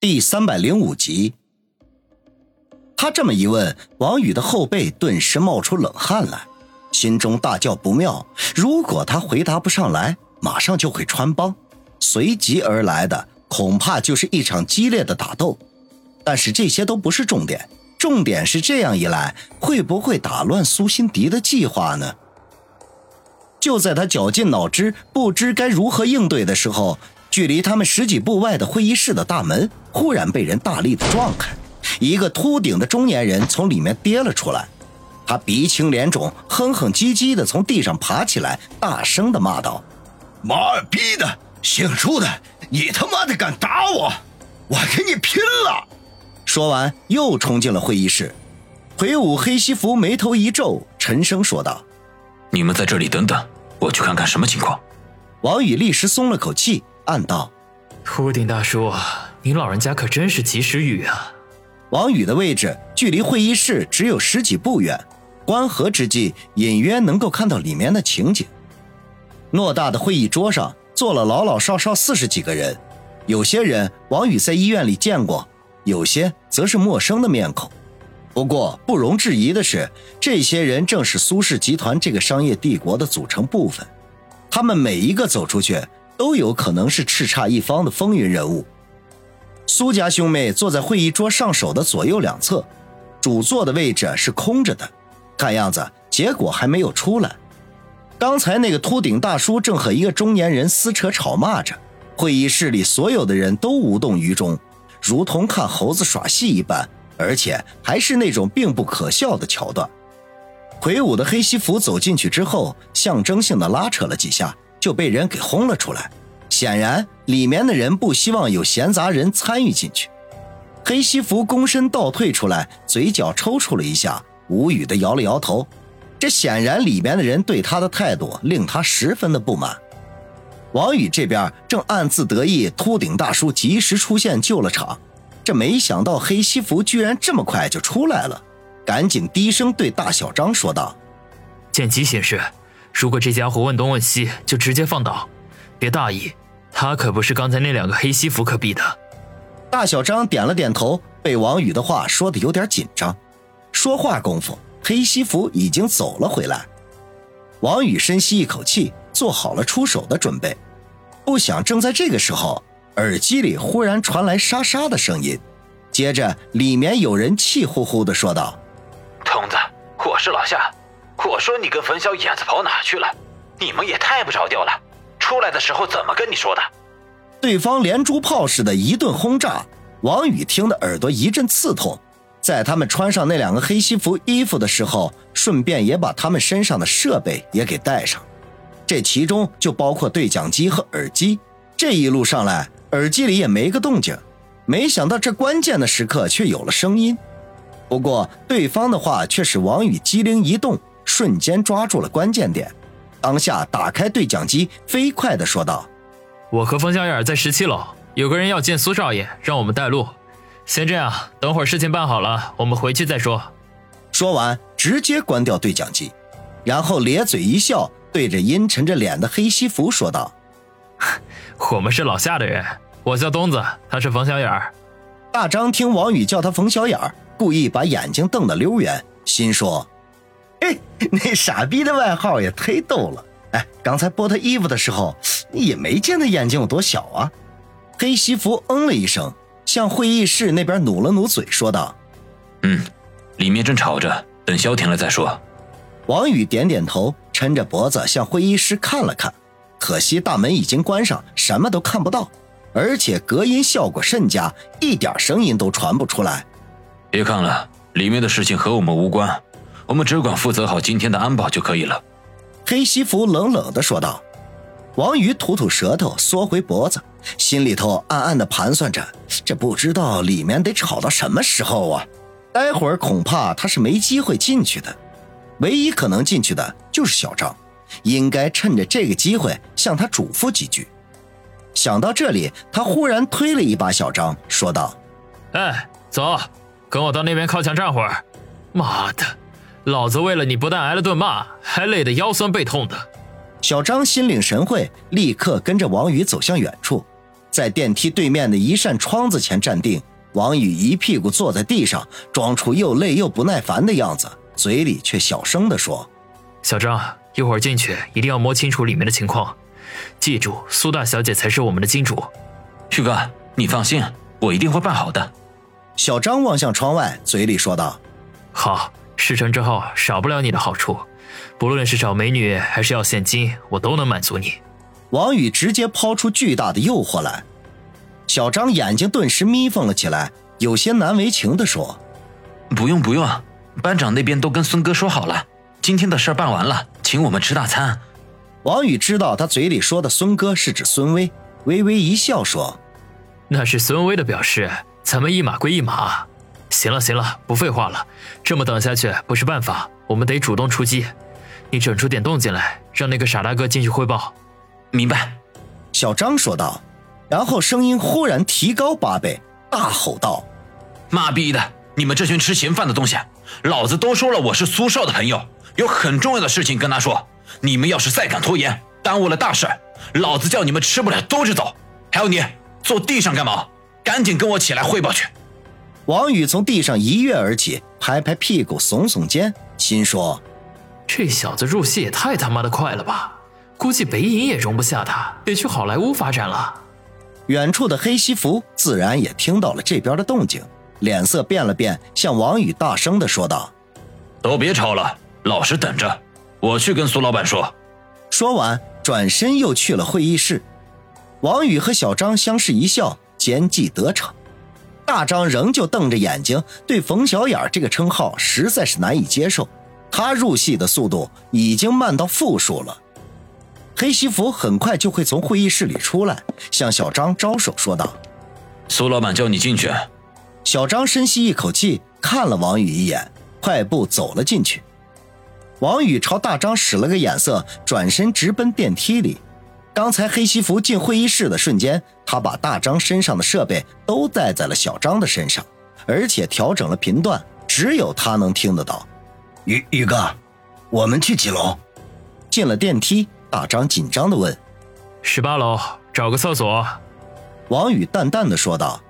第三百零五集，他这么一问，王宇的后背顿时冒出冷汗来，心中大叫不妙。如果他回答不上来，马上就会穿帮，随即而来的恐怕就是一场激烈的打斗。但是这些都不是重点，重点是这样一来，会不会打乱苏辛迪的计划呢？就在他绞尽脑汁，不知该如何应对的时候。距离他们十几步外的会议室的大门忽然被人大力的撞开，一个秃顶的中年人从里面跌了出来，他鼻青脸肿，哼哼唧唧的从地上爬起来，大声的骂道：“妈逼的，姓朱的，你他妈的敢打我，我跟你拼了！”说完又冲进了会议室。魁梧黑西服眉头一皱，沉声说道：“你们在这里等等，我去看看什么情况。”王宇立时松了口气。暗道：“秃顶大叔，您老人家可真是及时雨啊！”王宇的位置距离会议室只有十几步远，关合之际，隐约能够看到里面的情景。偌大的会议桌上坐了老老少少四十几个人，有些人王宇在医院里见过，有些则是陌生的面孔。不过不容置疑的是，这些人正是苏氏集团这个商业帝国的组成部分，他们每一个走出去。都有可能是叱咤一方的风云人物。苏家兄妹坐在会议桌上手的左右两侧，主座的位置是空着的，看样子结果还没有出来。刚才那个秃顶大叔正和一个中年人撕扯吵骂着，会议室里所有的人都无动于衷，如同看猴子耍戏一般，而且还是那种并不可笑的桥段。魁梧的黑西服走进去之后，象征性的拉扯了几下。就被人给轰了出来，显然里面的人不希望有闲杂人参与进去。黑西服躬身倒退出来，嘴角抽搐了一下，无语的摇了摇头。这显然里面的人对他的态度令他十分的不满。王宇这边正暗自得意，秃顶大叔及时出现救了场。这没想到黑西服居然这么快就出来了，赶紧低声对大小张说道：“见机行事。”如果这家伙问东问西，就直接放倒，别大意，他可不是刚才那两个黑西服可比的。大小张点了点头，被王宇的话说的有点紧张。说话功夫，黑西服已经走了回来。王宇深吸一口气，做好了出手的准备。不想正在这个时候，耳机里忽然传来沙沙的声音，接着里面有人气呼呼的说道：“童子，我是老夏。”我说你跟冯小眼子跑哪去了？你们也太不着调了！出来的时候怎么跟你说的？对方连珠炮似的一顿轰炸，王宇听得耳朵一阵刺痛。在他们穿上那两个黑西服衣服的时候，顺便也把他们身上的设备也给带上，这其中就包括对讲机和耳机。这一路上来，耳机里也没个动静，没想到这关键的时刻却有了声音。不过对方的话却使王宇机灵一动。瞬间抓住了关键点，当下打开对讲机，飞快的说道：“我和冯小眼在十七楼，有个人要见苏少爷，让我们带路。先这样，等会儿事情办好了，我们回去再说。”说完，直接关掉对讲机，然后咧嘴一笑，对着阴沉着脸的黑西服说道：“我们是老夏的人，我叫东子，他是冯小眼。”大张听王宇叫他冯小眼，故意把眼睛瞪得溜圆，心说。嘿，那傻逼的外号也忒逗了。哎，刚才剥他衣服的时候，也没见他眼睛有多小啊。黑西服嗯了一声，向会议室那边努了努嘴，说道：“嗯，里面正吵着，等消停了再说。”王宇点点头，抻着脖子向会议室看了看。可惜大门已经关上，什么都看不到，而且隔音效果甚佳，一点声音都传不出来。别看了，里面的事情和我们无关。我们只管负责好今天的安保就可以了。”黑西服冷冷的说道。王宇吐吐舌头，缩回脖子，心里头暗暗的盘算着：这不知道里面得吵到什么时候啊！待会儿恐怕他是没机会进去的。唯一可能进去的就是小张，应该趁着这个机会向他嘱咐几句。想到这里，他忽然推了一把小张，说道：“哎，走，跟我到那边靠墙站会儿。妈的！”老子为了你不但挨了顿骂，还累得腰酸背痛的。小张心领神会，立刻跟着王宇走向远处。在电梯对面的一扇窗子前站定。王宇一屁股坐在地上，装出又累又不耐烦的样子，嘴里却小声地说：“小张，一会儿进去一定要摸清楚里面的情况，记住，苏大小姐才是我们的金主。”旭哥，你放心，我一定会办好的。小张望向窗外，嘴里说道：“好，事成之后少不了你的好处，不论是找美女还是要现金，我都能满足你。”王宇直接抛出巨大的诱惑来。小张眼睛顿时眯缝了起来，有些难为情地说：“不用不用，班长那边都跟孙哥说好了，今天的事办完了，请我们吃大餐。”王宇知道他嘴里说的孙哥是指孙威，微微一笑说：“那是孙威的表示，咱们一码归一码。行了行了，不废话了，这么等下去不是办法，我们得主动出击。你整出点动静来，让那个傻大哥进去汇报。”明白。小张说道。然后声音忽然提高八倍，大吼道：“妈逼的！你们这群吃闲饭的东西！老子都说了，我是苏少的朋友，有很重要的事情跟他说。你们要是再敢拖延，耽误了大事，老子叫你们吃不了兜着走！还有你，坐地上干嘛？赶紧跟我起来汇报去！”王宇从地上一跃而起，拍拍屁股，耸耸肩，心说：“这小子入戏也太他妈的快了吧！估计北影也容不下他，得去好莱坞发展了。”远处的黑西服自然也听到了这边的动静，脸色变了变，向王宇大声的说道：“都别吵了，老实等着，我去跟苏老板说。”说完，转身又去了会议室。王宇和小张相视一笑，奸计得逞。大张仍旧瞪着眼睛，对冯小眼这个称号实在是难以接受。他入戏的速度已经慢到负数了。黑西服很快就会从会议室里出来，向小张招手说道：“苏老板叫你进去。”小张深吸一口气，看了王宇一眼，快步走了进去。王宇朝大张使了个眼色，转身直奔电梯里。刚才黑西服进会议室的瞬间，他把大张身上的设备都带在了小张的身上，而且调整了频段，只有他能听得到。宇宇哥，我们去几楼？进了电梯。大张紧张地问：“十八楼，找个厕所。”王宇淡淡的说道：“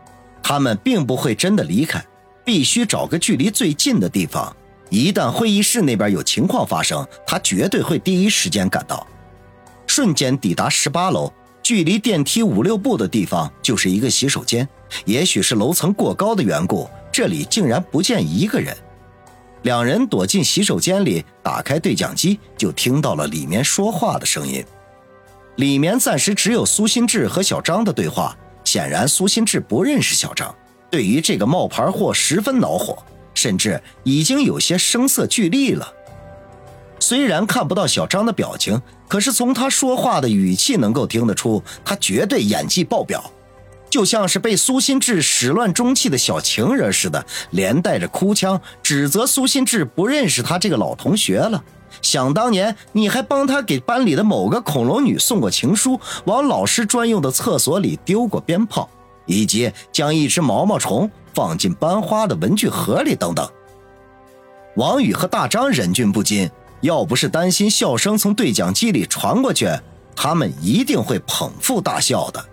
他们并不会真的离开，必须找个距离最近的地方。一旦会议室那边有情况发生，他绝对会第一时间赶到。”瞬间抵达十八楼，距离电梯五六步的地方就是一个洗手间。也许是楼层过高的缘故，这里竟然不见一个人。两人躲进洗手间里，打开对讲机，就听到了里面说话的声音。里面暂时只有苏新志和小张的对话。显然，苏新志不认识小张，对于这个冒牌货十分恼火，甚至已经有些声色俱厉了。虽然看不到小张的表情，可是从他说话的语气能够听得出，他绝对演技爆表。就像是被苏新志始乱终弃的小情人似的，连带着哭腔指责苏新志不认识他这个老同学了。想当年，你还帮他给班里的某个恐龙女送过情书，往老师专用的厕所里丢过鞭炮，以及将一只毛毛虫放进班花的文具盒里等等。王宇和大张忍俊不禁，要不是担心笑声从对讲机里传过去，他们一定会捧腹大笑的。